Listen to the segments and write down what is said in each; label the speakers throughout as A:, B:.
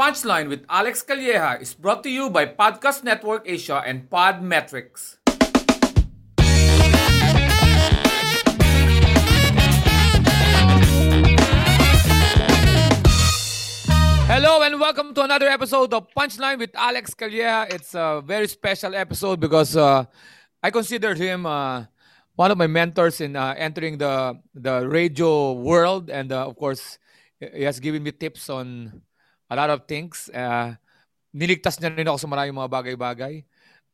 A: Punchline with Alex Calleja is brought to you by Podcast Network Asia and Podmetrics. Hello and welcome to another episode of Punchline with Alex Calleja. It's a very special episode because uh, I consider him uh, one of my mentors in uh, entering the the radio world, and uh, of course, he has given me tips on a lot of things. Uh, niligtas niya rin ako sa maraming mga bagay-bagay.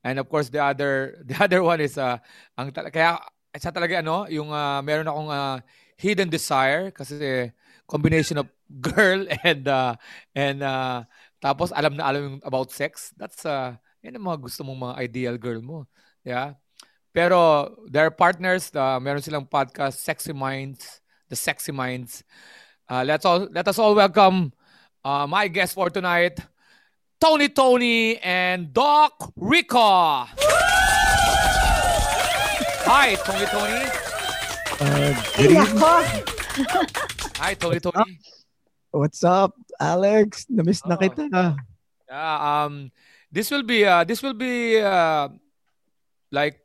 A: And of course, the other the other one is uh, ang kaya isa talaga ano, yung uh, meron akong uh, hidden desire kasi combination of girl and uh, and uh, tapos alam na alam about sex. That's uh, yan ang mga gusto mong mga ideal girl mo. Yeah. Pero their partners, uh, meron silang podcast Sexy Minds, The Sexy Minds. Uh, let's all let us all welcome uh, my guest for tonight, Tony Tony and Doc Rico. Hi, Tony Tony.
B: Uh, good evening.
A: Hi, Tony Tony.
B: What's up, Alex? Namiss na
A: Oh.
B: kita.
A: Yeah, um, this will be uh, this will be uh, like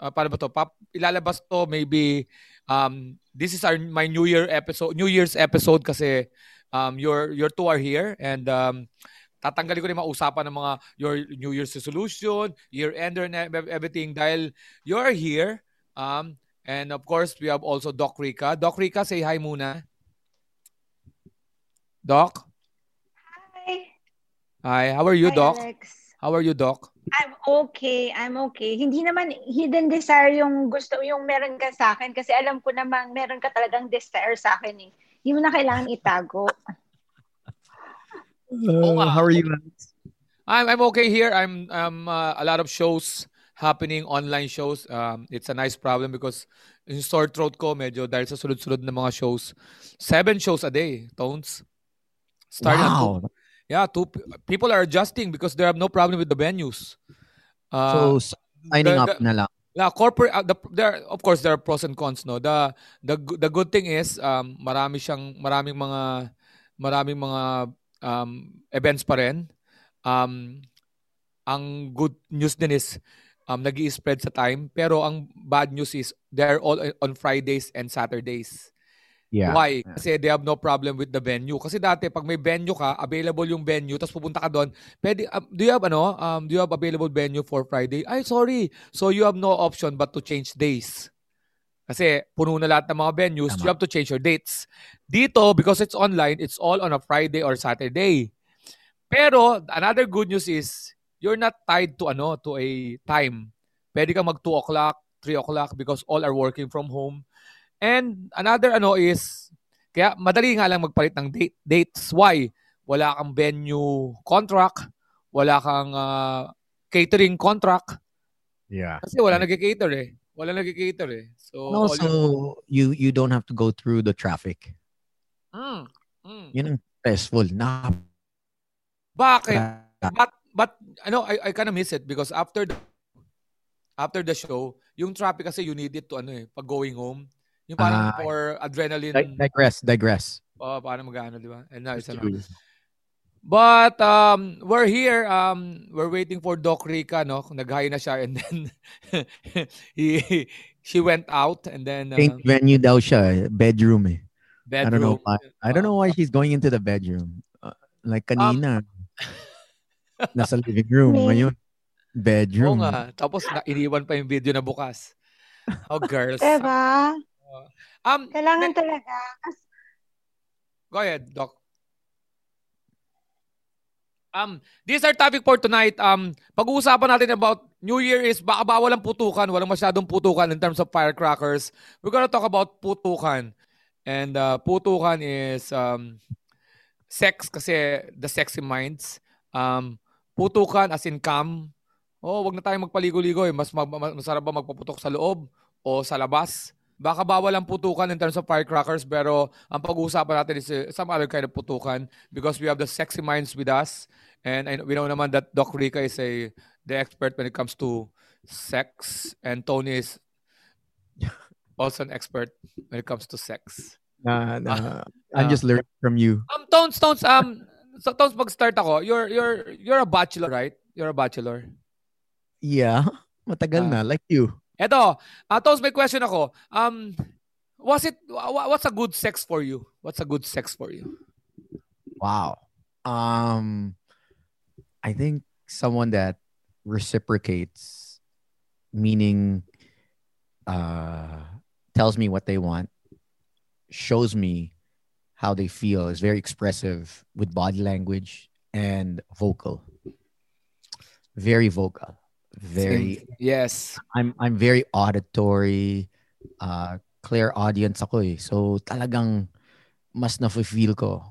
A: uh, paano ba to? Pap, ilalabas to maybe um, this is our my New Year episode, New Year's episode kasi um, your your two are here and um, tatanggalin ko rin mga usapan ng mga your New Year's resolution, year ender and ev- everything dahil you're here. Um, and of course, we have also Doc Rica. Doc Rica, say hi muna. Doc?
C: Hi.
A: Hi, how are you,
C: Hi,
A: Doc?
C: Alex.
A: How are you, Doc?
C: I'm okay. I'm okay. Hindi naman hidden desire yung gusto, yung meron ka sa akin kasi alam ko namang meron ka talagang desire sa akin eh. Hindi mo na kailangan itago.
B: Uh, how are you?
A: I'm I'm okay here. I'm um uh, a lot of shows happening, online shows. Um, it's a nice problem because yung sore throat ko medyo dahil sa sunod-sunod na mga shows. Seven shows a day, Tones. Starting at two-
B: Wow.
A: yeah, two people are adjusting because they have no problem with the venues. Uh,
B: So, signing
A: the-
B: up
A: the-
B: na lang.
A: Yeah, corporate uh, the, there of course there are pros and cons no. The the the good thing is um marami siyang maraming mga maraming mga um events pa rin. Um ang good news din is um nag spread sa time pero ang bad news is they're all on Fridays and Saturdays.
B: Yeah.
A: Why? Kasi they have no problem with the venue. Kasi dati pag may venue ka, available yung venue, tapos pupunta ka doon, pwede, um, do you have ano? Um, do you have available venue for Friday? Ay, sorry. So you have no option but to change days. Kasi puno na lahat ng mga venues,
B: Tama.
A: you have to change your dates. Dito, because it's online, it's all on a Friday or Saturday. Pero another good news is you're not tied to ano to a time. Pwede ka mag 2 o'clock, 3 o'clock because all are working from home. And another ano is kaya madali nga lang magpalit ng date, dates. Why? Wala kang venue contract, wala kang ah, catering contract.
B: Yeah.
A: Kasi wala nag-cater eh. Wala nag-cater eh. So,
B: And
A: all
B: also, you you don't have to go through the traffic.
A: Mm, mm.
B: Yun ang stressful. Na
A: Bakit? But, but, ano, I, I kind of miss it because after the, after the show, yung traffic kasi you need it to, ano eh, pag going home. Yung parang
B: Ah.
A: for adrenaline.
B: Di- digress, digress.
A: Oh, paano mag-ano, di ba? And now ano.
B: True.
A: But um, we're here. Um, we're waiting for Doc Rica, no? Nag-hi na siya and then he, she went out and then uh,
B: Paint venue daw siya, eh. bedroom eh. I don't know
A: bedroom.
B: why. I don't know why she's going into the bedroom. Uh, like kanina. nasa living room. Ngayon,
A: Oo
B: bedroom.
A: nga. Tapos na, iniwan pa yung video na bukas. Oh, girls.
C: Diba?
A: Um,
C: Kailangan talaga. Kas-
A: Go ahead, Doc. Um, this is our topic for tonight. Um, pag-uusapan natin about New Year is baka bawal ang putukan, walang masyadong putukan in terms of firecrackers. We're gonna talk about putukan. And uh, putukan is um, sex kasi the sexy minds. Um, putukan as in cam. Oh, wag na tayong magpaligo-ligo eh. Mas mag- mas- masarap ba magpaputok sa loob o sa labas? Baka bawal ang putukan in terms of firecrackers pero ang pag-uusapan natin is uh, some other kind of putukan because we have the sexy minds with us and I, we know naman that Doc Rica is a the expert when it comes to sex and Tony is also an expert when it comes to sex.
B: Na, na, I'm
A: Ah.
B: just learning from you.
A: Um Tones Tones um so Tones mag-start ako. You're you're you're a bachelor, right? You're a bachelor.
B: Yeah. Matagal
A: Ah.
B: na. Like you.
A: Eto, uh, Tones, may question ako. Um, was it, what's a good sex for you? What's a good sex for you?
B: Wow. Um, I think someone that reciprocates, meaning uh, tells me what they want, shows me how they feel, is very expressive with body language and vocal. Very vocal. Very
A: Yes.
B: I'm I'm very auditory, uh, clear audience ako eh. So talagang mas na-feel ko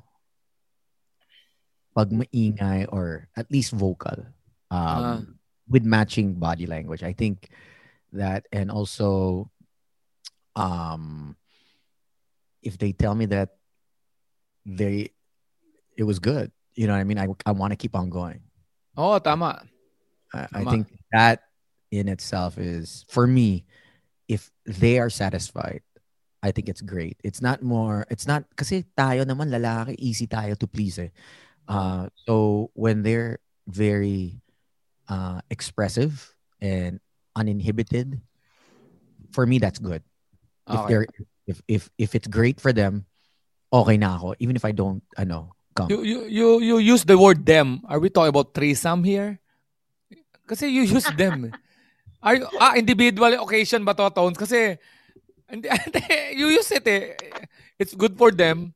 B: pag maingay or at least vocal um,
A: Ah.
B: with matching body language. I think that and also um if they tell me that they it was good, you know what I mean? I, I want to keep on going.
A: Oo, tama.
B: I, I think that in itself is for me, if they are satisfied, I think it's great. It's not more, it's not, kasi tayo naman lalaki, easy tayo to please eh. Uh, so when they're very uh, expressive and uninhibited, for me, that's good. If they're, if, if, if it's great for them, okay na ako. Even if I don't, ano, come.
A: You, you, you, you use the word them. Are we talking about threesome here? Kasi you use them. Are you, ah, individual occasion ba to, Tones? Kasi, hindi, you use it eh. It's good for them.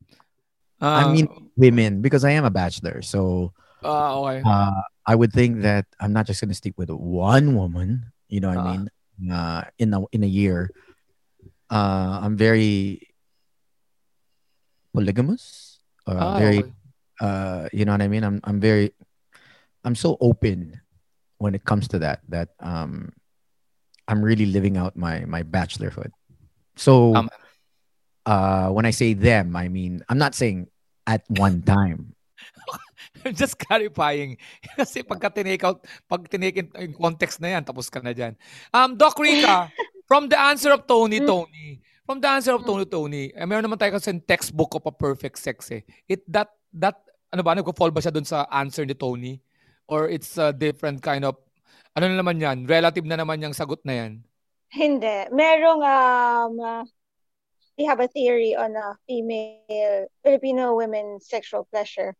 A: Ah,
B: I mean, women, because I am a bachelor. So,
A: ah, okay.
B: uh, I would think that I'm not just gonna stick with one woman. You know what
A: Ah.
B: I mean? Uh, in a in a year, uh, I'm very polygamous. Uh,
A: Ah,
B: very,
A: okay.
B: uh, you know what I mean? I'm I'm very, I'm so open when it comes to that. That um, I'm really living out my my bachelorhood. So,
A: Tama.
B: uh, when I say them, I mean I'm not saying at one time.
A: I'm just clarifying. Kasi pagka tinake out, pag tinake in, in context na yan, tapos ka na dyan. Um, Doc Rica, from the answer of Tony, Tony, from the answer of Tony, Tony, eh, meron naman tayo kasi textbook of a perfect sex eh. It, that, that, ano ba, nagko-fall ba siya dun sa answer ni Tony? Or it's a different kind of, ano na naman yan, relative na naman yung sagot na yan?
C: Hindi. Merong, um, uh, we have a theory on uh, female, Filipino women's sexual pleasure.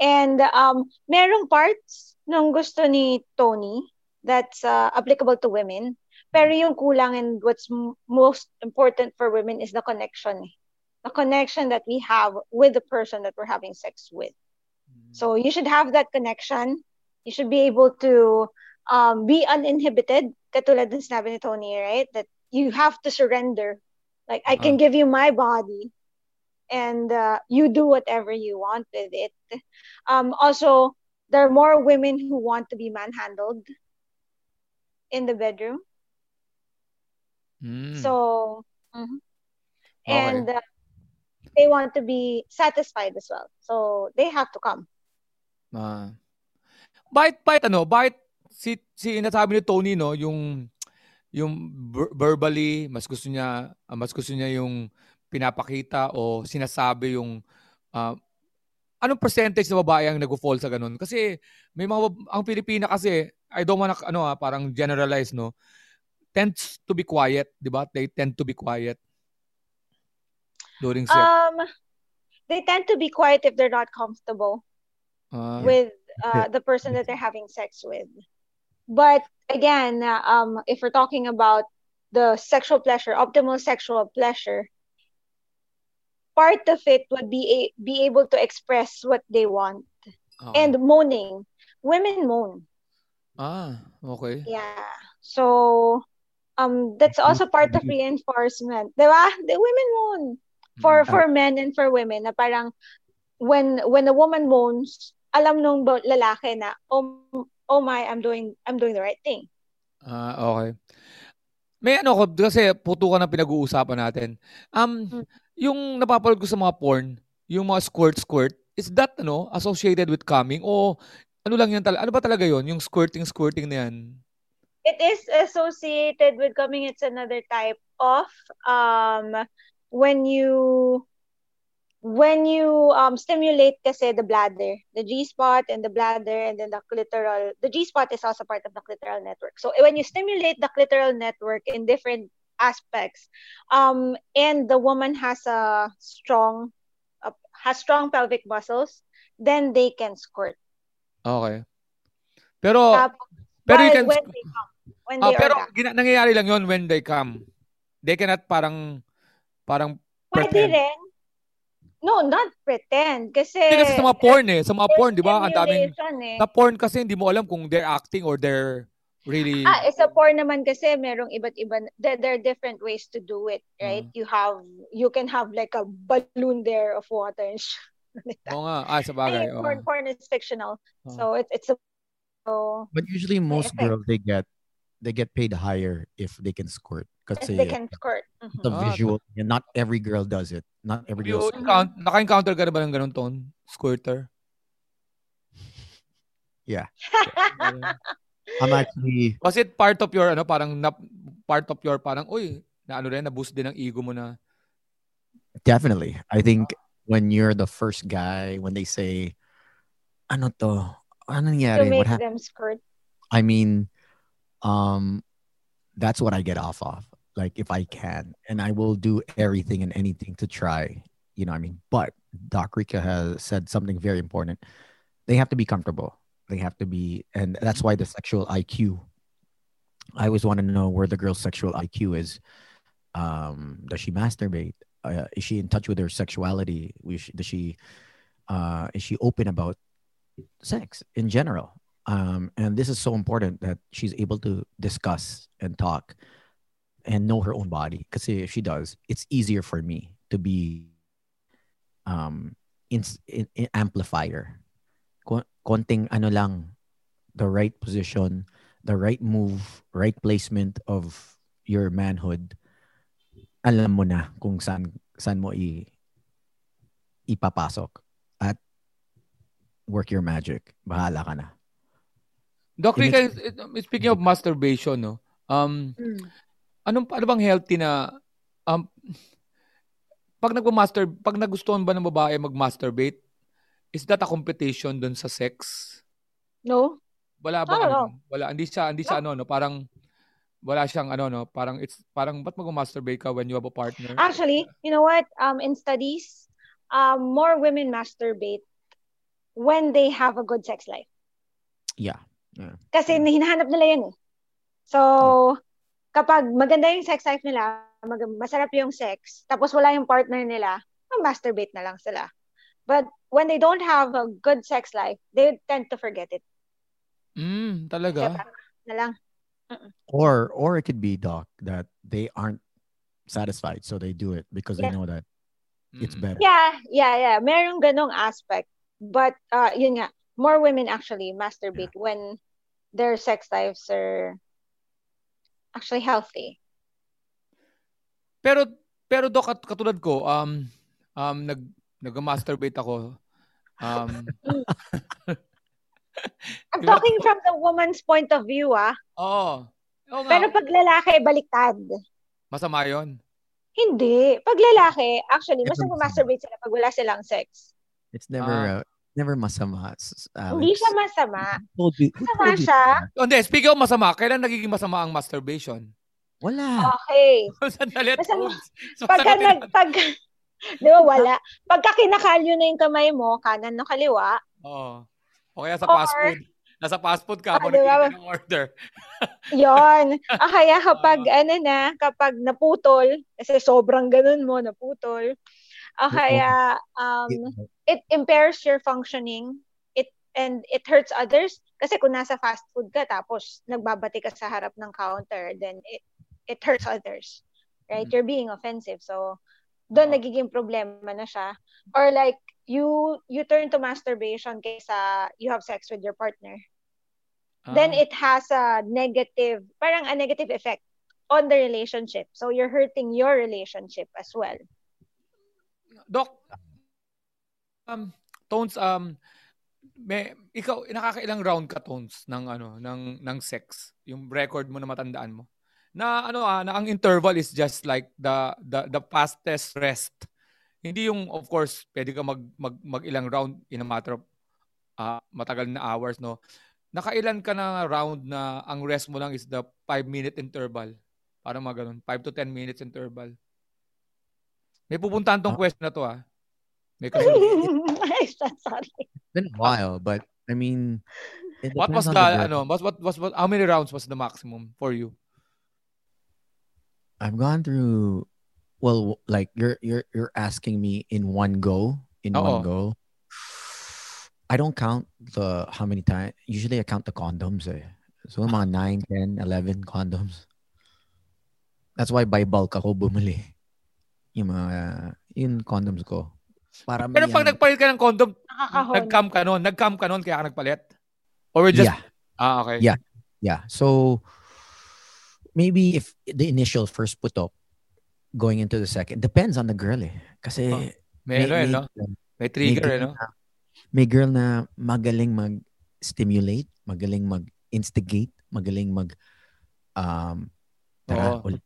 C: And um, merong parts nung gusto ni Tony that's uh, applicable to women. Pero yung kulang and what's m- most important for women is the connection. The connection that we have with the person that we're having sex with. So you should have that connection. You should be able to um, be uninhibited. Katulad ng sinabi ni Tony, right? That you have to surrender. Like, I can give you my body and uh, you do whatever you want with it. Um, also, there are more women who want to be manhandled in the bedroom.
A: Mm.
C: So, mhm.
A: Okay.
C: and uh, they want to be satisfied as well. So they have to come.
A: Ah. Bakit, bakit ano, bakit si, si nasabi ni Tony, no, yung, yung ver- verbally, mas gusto niya, ah, mas gusto niya yung pinapakita o sinasabi yung, ah, anong percentage na babae ang nag-fall sa ganun? Kasi may mga, ang Pilipina kasi, I don't wanna, ano ah, parang generalize, no, tends to be quiet, di ba? They tend to be quiet during sex.
C: Um, they tend to be quiet if they're not comfortable
A: Ah,
C: with uh, the person that they're having sex with. But again, uh, um, if we're talking about the sexual pleasure, optimal sexual pleasure, part of it would be a, be able to express what they want
A: okay.
C: and moaning. Women moan.
A: ah, okay.
C: Yeah. So um that's also part of reinforcement. Diba? The women moan. For
A: Mm.
C: for men and for women na parang when when a woman moans, alam nung lalaki na oh, oh my, I'm doing I'm doing the right thing.
A: Ah, okay. May ano ko, kasi putukan ang pinag-uusapan natin. Um,
C: Hmm.
A: yung napapanood ko sa mga porn, yung mga squirt-squirt, is that ano, associated with coming? O ano lang yan talaga? Ano ba talaga yon Yung squirting-squirting na yan?
C: It is associated with coming. It's another type of um when you when you um stimulate kasi the bladder, the G spot and the bladder and then the clitoral. The G spot is also part of the clitoral network. So when you stimulate the clitoral network in different aspects, um, and the woman has a strong uh, has strong pelvic muscles, then they can squirt.
A: Okay. Pero,
C: Tapos,
A: pero you can...
C: when they come, when
A: Ah,
C: they
A: pero
C: orgasm.
A: gina- nangyayari lang yon when they come. They cannot parang, parang
C: Pwede
A: pretend.
C: rin. No, not pretend. Kasi,
A: Hindi kasi sa mga porn eh. Sa mga porn, di ba? Ang daming...
C: eh.
A: Sa porn kasi hindi mo alam kung they're acting or they're really...
C: Ah, eh, sa porn naman kasi merong iba't iba. There, there are different ways to do it, right?
A: Mm.
C: You have, you can have like a balloon there of water and sh- like that.
A: Oo nga. Ah, sa bagay.
C: Ay,
A: oo.
C: porn, porn is fictional.
A: Oo.
C: So, it's, it's a, so,
B: But usually most girls they get they get paid higher if they can squirt
C: if they can squirt. Mhm.
B: the
A: Ah,
B: visual and not every girl does it. Not every girl.
A: encounter, naka-encounter ka na ba ng ganun ton? Squirter?
B: Yeah. I'm actually
A: Was it part of your, ano, parang, na, part of your, parang, uy, na ano rin, na-boost din ang ego mo na,
B: definitely. I think when you're the first guy, when they say, ano to? Ano
C: to make
B: What happened?
C: them squirt.
B: I mean, um, that's what I get off of. Like if I can, and I will do everything and anything to try. You know, I mean. But Doc Rica has said something very important. They have to be comfortable. They have to be, and that's why the sexual IQ. I always want to know where the girl's sexual IQ is. Um, does she masturbate? Uh, is she in touch with her sexuality? Does she, uh, is she open about sex in general? Um, and this is so important that she's able to discuss and talk and know her own body because if she does it's easier for me to be um in, in, in amplifier. Ko- konting ano lang the right position the right move right placement of your manhood alam mo na kung saan saan mo i ipapasok at work your magic. Bahala ka na
A: Doc Rica, speaking of masturbation, no? Um,
C: Mm.
A: anong ano bang healthy na um pag nagma-master, pag nagustuhan ba ng babae mag-masturbate, is that a competition dun sa sex?
C: No?
A: Wala ba ano? Wala, hindi siya hindi siya ano no, parang wala siyang ano no, parang it's parang ba't mag-masturbate ka when you have a partner?
C: Actually, you know what? Um, in studies, um, more women masturbate when they have a good sex life.
B: yeah
C: Kasi hinahanap nila yun eh. So, kapag maganda yung sex life nila, mag- masarap yung sex, tapos wala yung partner nila, masturbate na lang sila. But when they don't have a good sex life, they tend to forget it.
A: Mm, talaga?
C: na lang.
B: or or it could be doc that they aren't satisfied so they do it because they
C: Yeah.
B: know that it's
A: Mm.
B: better
C: Yeah, yeah, yeah. Merong ganong aspect. But, uh, yun nga, more women actually masturbate when their sex lives are actually healthy.
A: Pero pero doc kat- katulad ko um um nag nag-masturbate ako. Um
C: I'm talking from the woman's point of view, ah.
A: Oo. Oo nga.
C: Pero pag lalaki, baliktad.
A: Masama 'yon.
C: Hindi. Pag lalaki, actually, mas nag-masturbate sila pag wala silang sex.
B: It's never uh, never masama. Alex.
C: Hindi siya masama.
B: Who told you- who
C: Masama
B: told you
C: siya.
A: Oh, Hindi, speaking of masama, kailan nagiging masama ang masturbation?
B: Wala.
C: Okay.
A: Sandali,
C: Masama.
A: So,
C: Pagka nag, pag, di ba wala? Pagka kinakalyo na yung kamay mo, kanan no kaliwa,
A: Oo. O kaya sa
C: Or-
A: fast food. Nasa fast food ka,
C: Ah,
A: habang
C: di ba?
A: nagtitinda ng order.
C: yon. Ah, kaya kapag, ano na, kapag naputol, kasi sobrang ganun mo, naputol, ah, kaya, um, it impairs your functioning. It and it hurts others. Kasi kung nasa fast food ka tapos nagbabati ka sa harap ng counter then it it hurts others right?
A: Mhm.
C: you're being offensive. So doon
A: Oo.
C: nagiging problema na siya. Or like you you turn to masturbation kaysa you have sex with your partner. Then
A: Ah.
C: it has a negative parang a negative effect on the relationship. So you're hurting your relationship as well
A: Doc, um, Tones, um, may, ikaw, nakakailang round ka, Tones, ng, ano, ng, ng sex? Yung record mo na matandaan mo? Na, ano, ah, na ang interval is just like the, the, the fastest rest. Hindi yung, of course, pwede ka mag, mag, mag ilang round in a matter of ah, matagal na hours, no? Nakailan ka na round na ang rest mo lang is the 5-minute interval? Parang mga ganun, 5 to 10 minutes interval. May pupuntahan tong
B: Ah.
A: question na to, ah. May kasunod.
C: sorry
B: It's been a while, but I mean,
A: What was
B: depends on
A: the, ano, what, what, was, what, how many rounds was the maximum for you?
B: I've gone through. Well, like you're you're you're asking me in one go, in
A: Oo.
B: one go. I don't count the how many times. Usually, I count the condoms. Eh. So mga 9, 10, 11 condoms. That's why by bulk ako bumili. Yung mga yung condoms ko. Para
A: Pero
B: may
A: pag
B: ano-
A: nagpalit ka ng condom, nag-cam ka nun, nag-cam ka nun, kaya ka nagpalit? Or we're just,
B: yeah.
A: ah, okay.
B: Yeah. Yeah. So maybe if the initial first put up going into the second depends on the girl eh. Kasi
A: Oh, Meron, eh, no? May trigger, eh,
B: girl
A: no?
B: na, may girl na magaling mag-stimulate, magaling mag-instigate, magaling mag um tara, ulit.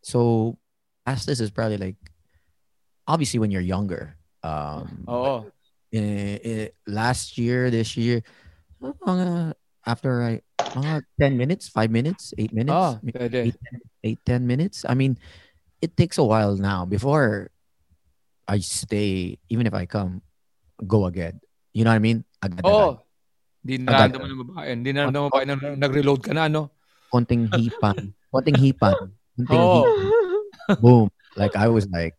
B: So fastest is probably like obviously when you're younger. Um
A: Oo.
B: eh, eh, last year, this year, mga after I mga 10 minutes, 5 minutes, 8 minutes,
A: Ah,
B: maybe
A: pwede.
B: 8, 10 minutes. I mean, it takes a while now before I stay, even if I come, go again. You know what I mean? Agad-agad.
A: Oo. Hindi
B: Agad.
A: nararamdaman ng babae. Hindi nararamdaman ng babae na nag-reload ka na, no?
B: Konting hipan. konting hipan. Konting
A: Oo.
B: hipan. Boom. Like I was like,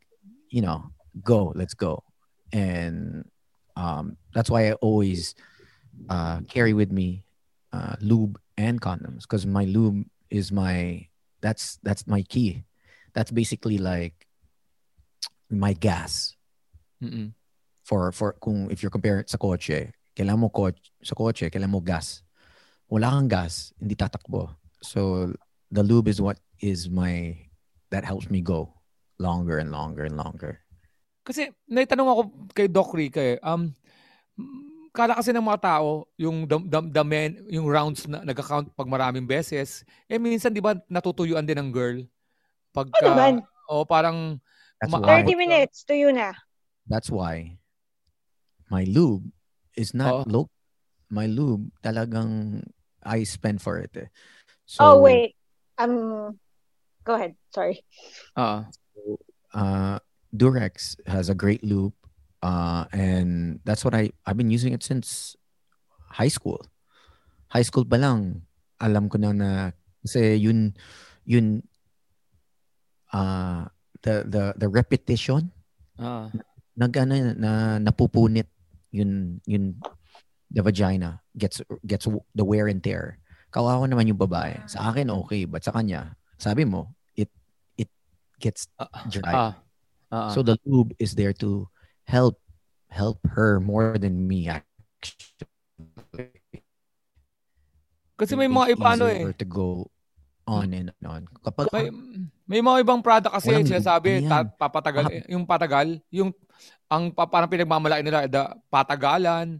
B: you know, go, let's go. And um, that's why I always uh, carry with me uh, lube and condoms because my lube is my that's that's my key. That's basically like my gas
A: Mm-mm.
B: for for kung if you're comparing sa kotse, kailangan mo kotse, sa kotse, kailangan mo gas. Wala kang gas, hindi tatakbo. So the lube is what is my that helps me go longer and longer and longer.
A: Kasi naitanong ako kay Doc Rica eh. Um, kala kasi ng mga tao, yung the, the, the men, yung rounds na nag-account pag maraming beses, eh minsan di ba natutuyuan din ng girl? Pagka,
C: Oo naman.
A: o parang,
B: That's why
C: 30 minutes to you na.
B: that's why my lube is not
A: Oo.
B: low. My lube talagang I spend for it. Eh.
C: oh, wait. Um, go ahead. Sorry.
A: ah,
B: uh, Durex has a great loop, uh, and that's what I I've been using it since high school. High school pa lang, alam ko na na kasi yun yun uh, the the the repetition
A: ah,
B: nag ano, na napupunit yun yun the vagina gets gets the wear and tear. Kawawa naman yung babae. Sa akin okay, but sa kanya, sabi mo, it it gets
A: ah,
B: dry.
A: ah, ah,
B: So the lube is there to help help her more than me actually.
A: kasi may mga iba ano eh.
B: to go on and on. Kapag
A: May, may mga ibang product kasi
B: Walang-
A: sinasabi,
B: ano
A: ta- papatagal, yung patagal, yung ang pa, parang pinagmamalaki nila, the patagalan.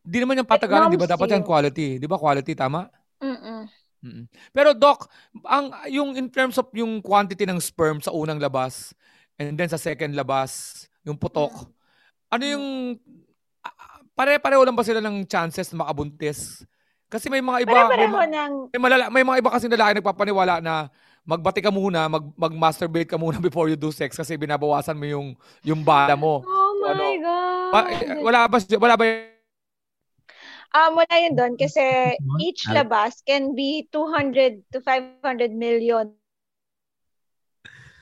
A: Di naman yung patagalan, di ba? Dapat yan quality. Di ba quality, tama?
C: Mm-mm.
A: Mm-mm. Pero Doc, ang yung in terms of yung quantity ng sperm sa unang labas and then sa second labas, yung putok, ano yung pare-pareho lang ba sila ng chances na makabuntis? Kasi may mga iba, may,
C: ng...
A: may, malala- may mga iba kasi lalaki nagpapaniwala na magbati ka muna, mag, mag-masturbate ka muna before you do sex kasi binabawasan mo yung yung bala mo.
C: Oh my
A: Ano?
C: God.
A: Ba- eh, wala ba wala ba
C: Um, wala yun doon kasi each
B: Al-
C: labas can be 200 to 500 million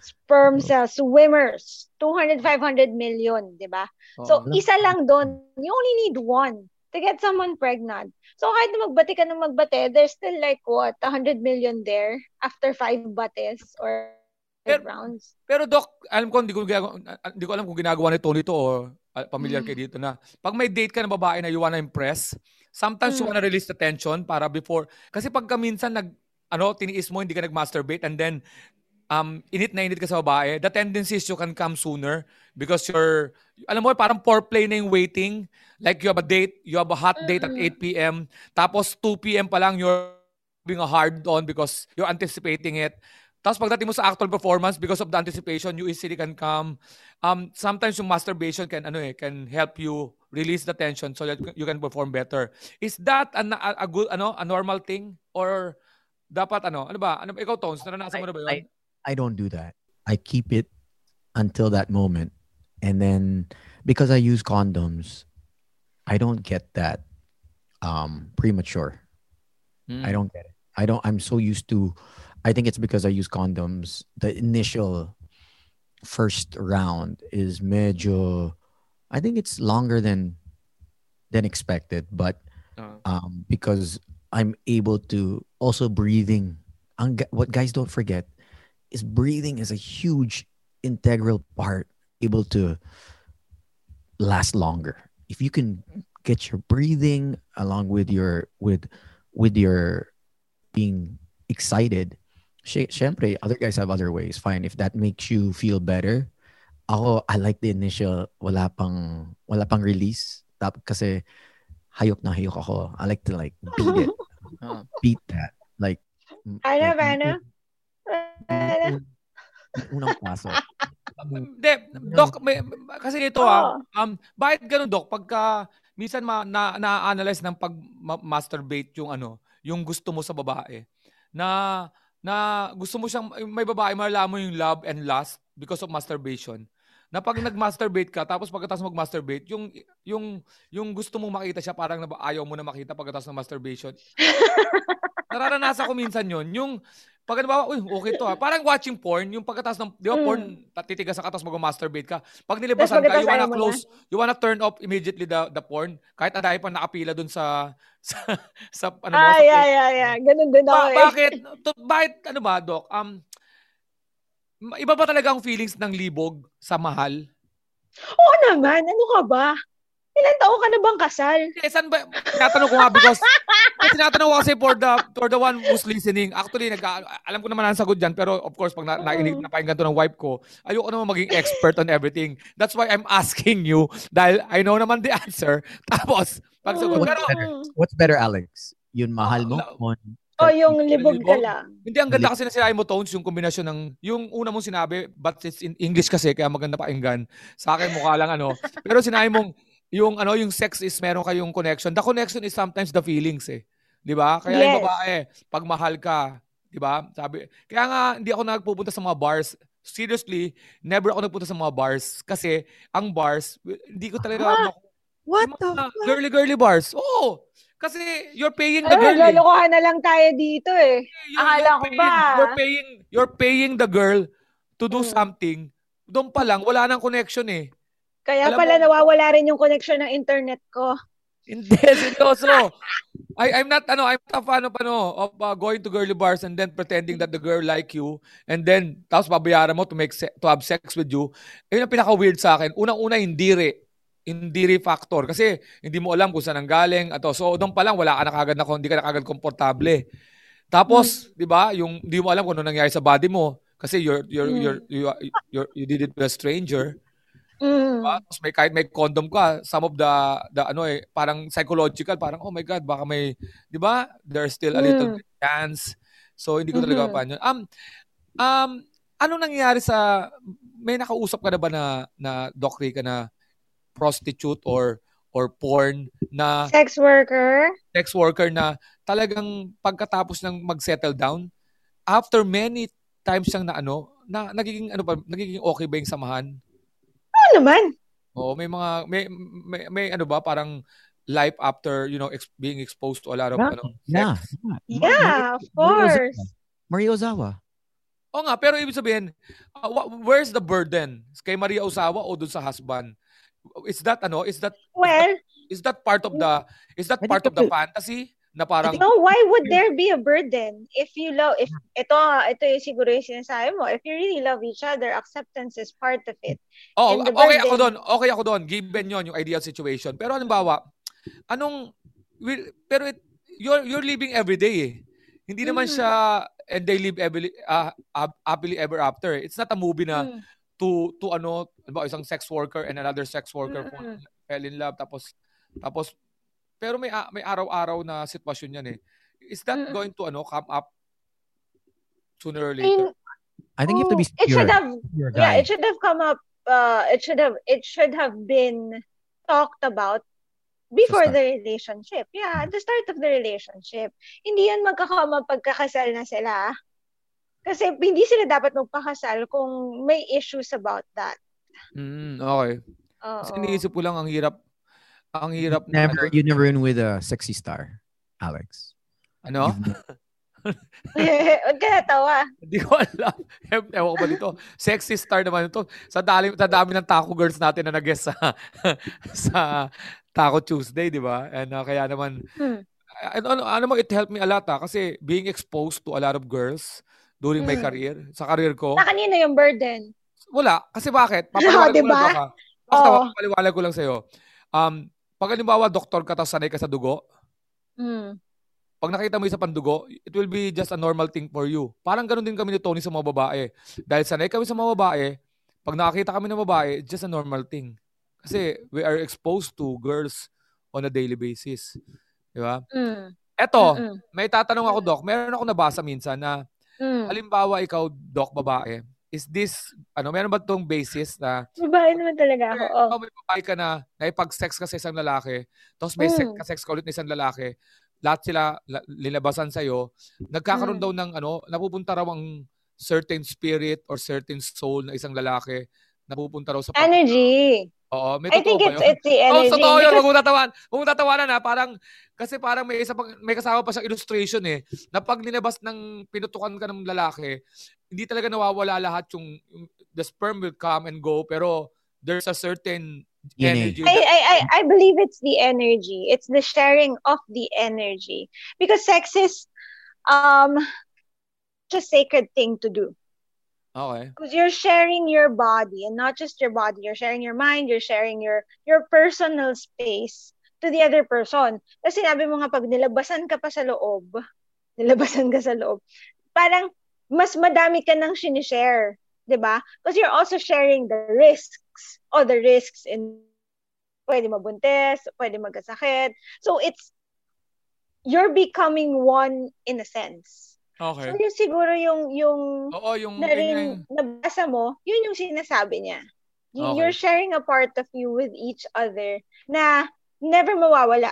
C: sperm cells, swimmers. 200, 500 million, di ba? So,
A: Oo.
C: isa lang doon. You only need one to get someone pregnant. So, kahit na magbati ka ng magbati, there's still like what, 100 million there after five bates or five
A: Pero-
C: rounds.
A: Pero Doc, alam ko hindi ko hindi ko alam kung ginagawa ni Tony to o ah, familiar
C: Mm.
A: kayo dito na pag may date ka ng babae na you wanna impress, sometimes you
C: Mm.
A: wanna release the tension para before kasi pagka minsan nag ano, tiniis mo, hindi ka nag-masturbate and then um, init na init ka sa babae, the tendency is you can come sooner because you're, alam mo, parang foreplay na yung waiting. Like you have a date, you have a hot date at
C: Mm.
A: 8 p.m. Tapos 2 p.m. pa lang you're being a hard on because you're anticipating it. Tapos pagdating mo sa actual performance, because of the anticipation, you easily can come. Um, sometimes yung masturbation can ano eh, can help you release the tension so that you can perform better. Is that a, a, a good ano, a normal thing or dapat ano, ano ba? Ano ikaw Tones, naranasan mo na ba 'yun?
B: I, I don't do that. I keep it until that moment. And then because I use condoms, I don't get that um premature.
A: Mm.
B: I don't get it. I don't I'm so used to I think it's because I use condoms. The initial first round is medyo I think it's longer than than expected, but
A: Ah.
B: um, because I'm able to also breathing. Ang, what guys don't forget is breathing is a huge integral part able to last longer. If you can get your breathing along with your with with your being excited, syempre, other guys have other ways. Fine, if that makes you feel better. Ako, I like the initial wala pang wala pang release. Tap kasi hayok na hayok ako. I like to like beat it.
A: Ah.
B: beat that. Like mm,
C: Ano, ano?
B: yung-
C: Ano?
B: yung unang paso.
A: Hindi, Doc, may, kasi ito ah,
C: Oo.
A: um, bakit ganun Doc? Pagka minsan ma, na, na-analyze ng pag ma- masturbate yung ano, yung gusto mo sa babae, na na gusto mo siyang, may babae, malala mo yung love and lust because of masturbation. Na pag nag-masturbate ka, tapos pagkatapos mag-masturbate, yung, yung, yung gusto mong makita siya, parang naba- ayaw mo na makita pagkatapos ng masturbation. Nararanasan ko minsan yon Yung, pag ano ba, uy, okay to ha. Parang watching porn, yung pagkatapos ng, di ba
C: Mm.
A: porn, titigas ka tapos mag-masturbate ka. Pag nilibasan ka, you wanna close, you wanna turn off immediately the the porn. Kahit na dahil pa nakapila dun sa, sa, sa ano mo,
C: Ay,
A: sa
C: ay, ay, ay. Ganun din ako
A: Ba-
C: eh.
A: bakit? To, bakit, ano ba, Doc? Um, iba ba talaga ang feelings ng libog sa mahal?
C: Oo naman. Ano ka ba? Ilan taon ka na bang kasal?
A: Eh, saan ba? Tinatanong ko nga because tinatanong ko kasi for the for the one who's listening. Actually, nag alam ko naman ang sagot dyan, pero of course, pag na, nainig, napakinggan to ng wife ko, ayoko naman maging expert on everything. That's why I'm asking you dahil I know naman the answer. Tapos, pag sagot,
B: What's
A: pero
B: better? What's better, Alex? Yun mahal mo?
A: la-
B: o-
C: O yung libog ka lang.
A: Hindi, ang ganda kasi na sinabi mo, Tones, yung kombinasyon ng, yung una mong sinabi, but it's in English kasi, kaya maganda pakinggan. Sa akin, mukha lang ano. Pero sinabi mong, yung ano, yung sex is meron kayong connection. The connection is sometimes the feelings eh. Di ba? Kaya yung
C: Yes.
A: babae, pag mahal ka, di ba? Sabi, kaya nga, hindi ako nagpupunta sa mga bars. Seriously, never ako nagpunta sa mga bars. Kasi, ang bars, hindi ko talaga, naku-
C: What
A: yung
C: the fuck?
A: girly-girly bars. Oo. Kasi, you're paying the
C: Ay,
A: girl eh.
C: lolokohan na lang tayo dito eh.
A: You're-
C: Akala
A: you're
C: ko
A: paying-
C: ba?
A: You're paying, you're paying the girl to do
C: Mm.
A: something. Doon pa lang, wala nang connection eh.
C: Kaya
A: Alam
C: pala
A: mo-
C: nawawala rin yung connection ng internet ko.
A: Hindi, seryoso. I, I'm not, ano, I'm not a fan of, ano, of uh, going to girly bars and then pretending that the girl like you and then, tapos babayaran mo to make se- to have sex with you. Yun ang pinaka-weird sa akin. Unang-una, hindi re. Hindi re factor. Kasi, hindi mo alam kung saan ang galing. Ato. So, doon pa lang, wala ka na kagad na, hindi ka na kagad komportable. Tapos, 'di ba, yung di mo alam kung ano nangyari sa body mo kasi you're you're
C: Mm.
A: you're, you you're, you did it with a stranger.
C: Mm.
A: Diba? Tapos may kahit may condom ka, some of the the ano eh, parang psychological, parang oh my god, baka may 'di ba? There's still a little
C: Mm.
A: bit chance. So hindi ko talaga
C: Mhm.
A: pa yun. Um um ano nangyayari sa may nakausap ka na ba na na Doc Rica na prostitute or or porn na
C: Sex worker.
A: sex worker na talagang pagkatapos ng mag-settle down, after many times siyang na ano, na nagiging ano ba, nagiging okay ba yung samahan?
C: Oo naman.
A: Oo, may mga may, may may ano ba parang life after, you know, ex- being exposed to a lot of
B: Yeah,
A: ano,
B: Yeah.
A: sex.
C: Yeah, of
B: Maria
C: course.
B: Ozawa. Maria Ozawa.
A: Oo nga, pero ibig sabihin, uh, where's the burden? Kay Maria Osawa o dun sa husband? Is that ano? Is that
C: Well,
A: is that part of the is that part of the fantasy na parang
C: no, why would there be a burden? If you love, if ito, ito yung siguro yung sinasabi mo, if you really love each other, acceptance is part of it.
A: Oh, okay ako
C: burden-
A: doon. Okay ako doon. Given 'yon yung ideal situation. Pero halimbawa, anong will, pero it, you're you're living every day eh. Hindi naman
C: Mhm.
A: siya and they live every uh, happily ever after. eh. It's not a movie na
C: Mm.
A: to to ano, halimbawa isang sex worker and another sex worker
C: Mm-mm.
A: fell in love tapos tapos pero may a- may araw-araw na sitwasyon yan eh. Is that going to ano come up sooner or
C: I mean,
A: later?
B: I think you have to be
C: oh, It should
B: secure.
C: have,
B: Secure
C: yeah, it should have come up. Uh, it should have, it should have been talked about before the relationship. Yeah, at the start of the relationship. Hindi yan magkakama pagkakasal na sila. Kasi hindi sila dapat magpakasal kung may issues about that.
A: Mm, okay.
C: Oo.
A: Kasi iniisip ko lang ang hirap ang hirap
B: Never, you never in with a sexy star, Alex.
A: ano?
C: Huwag ka natawa.
A: Hindi ko alam. Ew- Ewan ko ba dito? Sexy star naman ito. Sa dami, sa dami ng taco girls natin na nag-guest sa, sa Taco Tuesday, di ba? And uh, kaya naman,
C: Hmm.
A: ano, ano, ano mo, it helped me a lot ha. Kasi being exposed to a lot of girls during my
C: Hmm.
A: career, sa career ko,
C: Na kanino yung burden?
A: wala. Kasi bakit? Papaliwanag ko
C: Diba?
A: lang ka. Basta
C: Oo.
A: papaliwanag ko lang sa'yo. Um, pag halimbawa, doktor ka tapos sanay ka sa dugo,
C: Hmm.
A: pag nakita mo yung sa pandugo, it will be just a normal thing for you. Parang ganun din kami ni Tony sa mga babae. Dahil sanay kami sa mga babae, pag nakakita kami ng babae, it's just a normal thing. Kasi we are exposed to girls on a daily basis. Di ba?
C: Hmm.
A: Eto,
C: Mm-mm.
A: may tatanong ako, Doc. Meron ako nabasa minsan na,
C: Hmm.
A: halimbawa ikaw, Doc, babae, is this, ano, meron ba itong basis na
C: Babae naman talaga ako. Oh.
A: ikaw may babae ka na, naipag-sex ka sa isang lalaki, tapos may sex,
C: Mm.
A: ka-sex ka ulit na isang lalaki, lahat sila la- lilabasan sa'yo, nagkakaroon
C: Mm.
A: daw ng ano, napupunta raw ang certain spirit or certain soul na isang lalaki, napupunta raw sa pag-
C: Energy.
A: Oo, may
C: I think it's
A: yun?
C: it's the
A: Oh,
C: energy.
A: totoo yun. Huwag tatawan. Huwag mo tatawanan ha. Parang, kasi parang may isa pang, may kasama pa siyang illustration eh. Na pag nilabas ng pinutukan ka ng lalaki, hindi talaga nawawala lahat yung, yung- the sperm will come and go, pero there's a certain
B: DNA.
A: energy.
C: I, I, I, I believe it's the energy. It's the sharing of the energy. Because sex is um just a sacred thing to do.
A: okay.
C: Because you're sharing your body and not just your body. You're sharing your mind, you're sharing your your personal space to the other person. Kasi sinabi mo nga pag nilabasan ka pa sa loob, nilabasan ka sa loob, parang mas madami ka nang sinishare. 'di ba? Because you're also sharing the risks, all the risks in pwede mabuntis, pwede magkasakit. So it's you're becoming one in a sense.
A: Okay.
C: So yun siguro yung yung
A: Oo, yung,
C: na rin
A: yung-
C: nabasa mo, yun yung sinasabi niya. Y-
A: Okay.
C: You're sharing a part of you with each other na never mawawala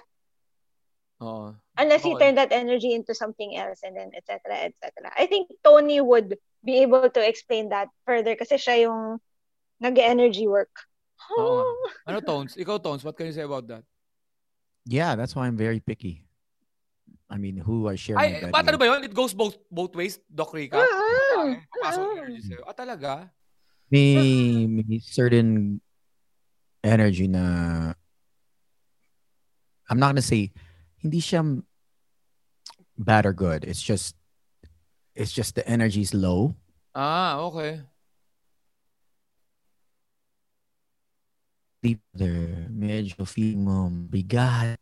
A: oo.
C: Unless you
A: Okay.
C: turn that energy into something else and then et cetera, et cetera. I think Tony would be able to explain that further kasi siya yung nag-energy work.
A: Oo Ano, Tones? Ikaw, Tones, what can you say about that?
B: Yeah, that's why I'm very picky. I mean, who I share
A: Ay,
B: my
A: ano ba yun? It goes both both ways, Doc Rica?
C: Mm-mm.
A: energy sa'yo. Ah, talaga?
B: May, may certain energy na I'm not gonna say hindi siya bad or good. It's just it's just the energy is low.
A: Ah, okay.
B: There, medyo feeling mo bigat,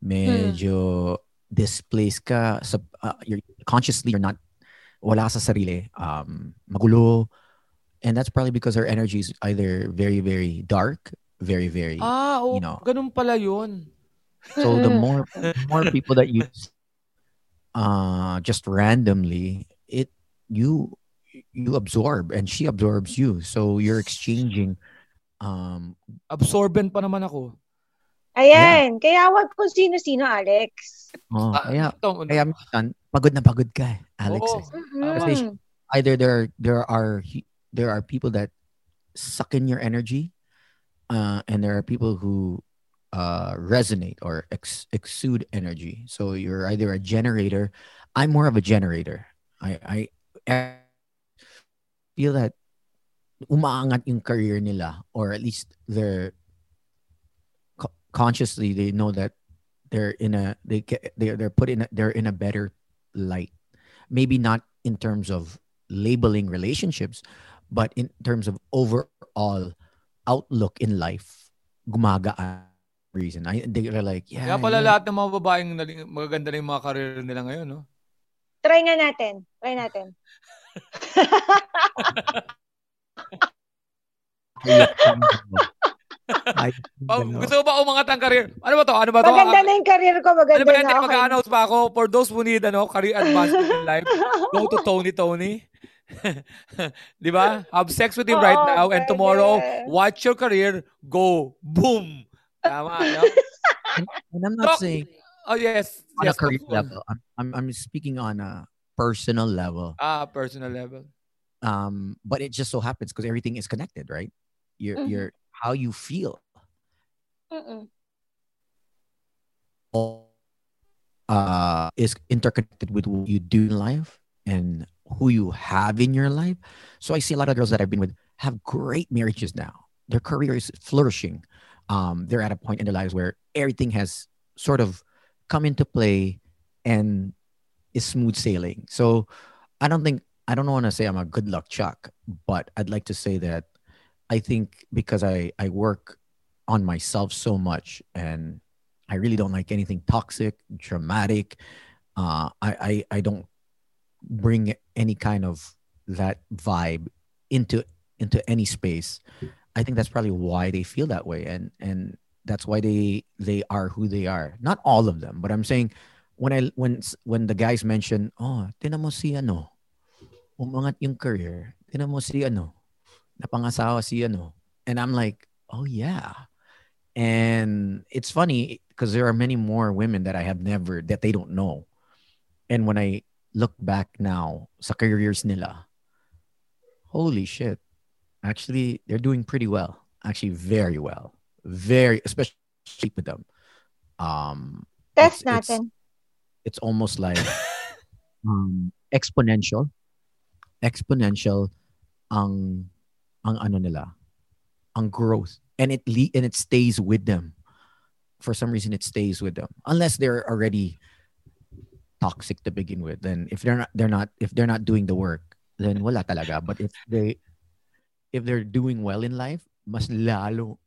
B: medyo displaced ka sa uh, you're consciously you're not wala sa sarili um magulo and that's probably because our energy is either very very dark very very
A: ah oh,
B: you know
A: ganun pala yun
B: so the more more people that you uh just randomly it you you absorb and she absorbs you so you're exchanging um
A: absorbent pa naman ako
C: Ayan, yeah. kaya wag kung sino-sino, Alex.
B: Oh, uh, kaya, ito, kaya minsan, pagod na pagod ka, Alex. Oo, eh. Kasi either there there are there are people that suck in your energy, uh, and there are people who uh, resonate or ex- exude energy. So you're either a generator. I'm more of a generator. I I feel that umaangat yung career nila or at least their consciously they know that they're in a they get they're they're put in a, they're in a better light maybe not in terms of labeling relationships but in terms of overall outlook in life gumagaan reason I, they're like yeah
A: kaya pala yeah. lahat ng mga babaeng magaganda na yung mga career nila ngayon no
C: try nga natin try natin
A: Ay, oh, gusto mo ba umangat ang career? Ano ba to? Ano ba to?
C: Maganda na yung career ko. Maganda ano ba
A: na. Mag-announce pa ako for those who need ano, career advancement in life. Go to Tony Tony. Di ba? Have sex with him oh, right now and tomorrow, watch your career go boom. Tama, no?
B: and, and I'm not Talk. saying
A: Oh yes.
B: On
A: yes,
B: a career level. I'm, I'm I'm speaking on a personal level.
A: Ah, personal level.
B: Um, but it just so happens because everything is connected, right? You're mm-hmm. you're how you feel.
C: Mm-mm.
B: Uh, is interconnected with what you do in life and who you have in your life. So I see a lot of girls that I've been with have great marriages now. Their career is flourishing. Um, they're at a point in their lives where everything has sort of come into play and is smooth sailing. So I don't think I don't want to say I'm a good luck chuck, but I'd like to say that I think because I I work on myself so much and I really don't like anything toxic, dramatic. Uh, I, I I don't bring any kind of that vibe into into any space. I think that's probably why they feel that way, and and that's why they they are who they are. Not all of them, but I'm saying when I when when the guys mention, oh, tinan mo si ano, umangat yung career. Tinan mo si ano, napangasawa si ano. And I'm like, oh yeah. And it's funny because there are many more women that I have never, that they don't know. And when I look back now sa careers nila, holy shit. Actually, they're doing pretty well. Actually, very well. Very, especially with them. Um,
C: That's it's, nothing.
B: It's, it's almost like um, exponential. Exponential ang ang ano nila, ang growth. And it le- and it stays with them. For some reason, it stays with them. Unless they're already toxic to begin with. Then if they're not, they're not, if they're not doing the work, then wala talaga. But if they, if they're doing well in life, mas lalo.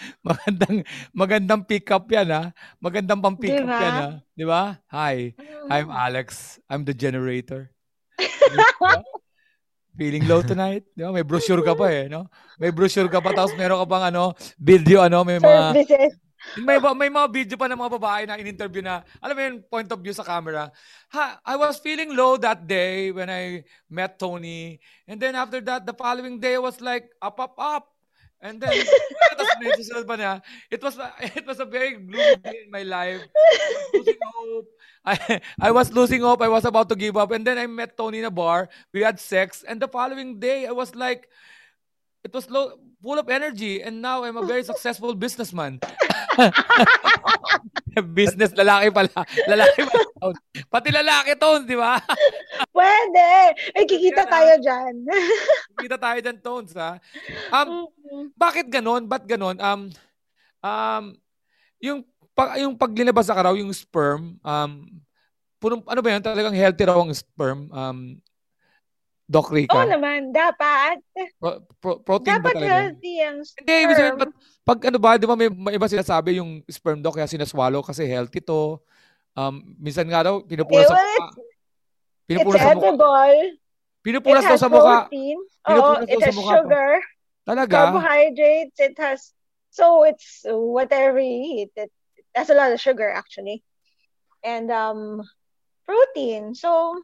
A: Magandang magandang pick up 'yan ha. Magandang pang pick diba? up 'yan ha. 'Di ba? Hi. I'm Alex. I'm the generator. Feeling low tonight. Di ba? May brochure ka pa eh, no? May brochure ka pa, tapos meron ka pang ano, video, ano, may mga... May, may mga video pa ng mga babae na in-interview na, alam mo yung point of view sa camera. Ha, I was feeling low that day when I met Tony. And then after that, the following day was like, up, up, up. And then, tapos pa niya, it was, it was a very gloomy day in my life. Losing hope. I, I was losing hope. I was about to give up. And then I met Tony in a bar. We had sex. And the following day, I was like, it was low, full of energy. And now I'm a very successful businessman. Business, lalaki pala. Lalaki pala. Pati lalaki to, di ba?
C: Pwede. Eh, kikita tayo dyan.
A: kikita tayo dyan, Tones, ha? Um, bakit ganon? Ba't ganon? Um, um, yung, pag, yung paglinabas sa karaw, yung sperm, um, punong, ano ba yan? Talagang healthy raw ang sperm. Um, Doc Rica?
C: Oo naman, dapat.
A: Pro, pro, protein
C: dapat
A: ba talaga?
C: healthy ang sperm.
A: Hindi, ibig sabihin, pag ano ba, di ba may, may iba sinasabi yung sperm doc kaya sinaswallow kasi healthy to. Um, minsan nga daw, pinupunas
C: Eh,
A: sa
C: well,
A: mukha.
C: it's, it's
A: sa mukha.
C: edible.
A: Daw
C: has
A: sa mukha.
C: protein.
A: Pinupunas
C: Oo,
A: daw
C: it
A: sa
C: has
A: mukha.
C: sugar,
A: Talaga?
C: carbohydrates. It has, so it's whatever you eat. It, it has a lot of sugar actually. And um, protein. So,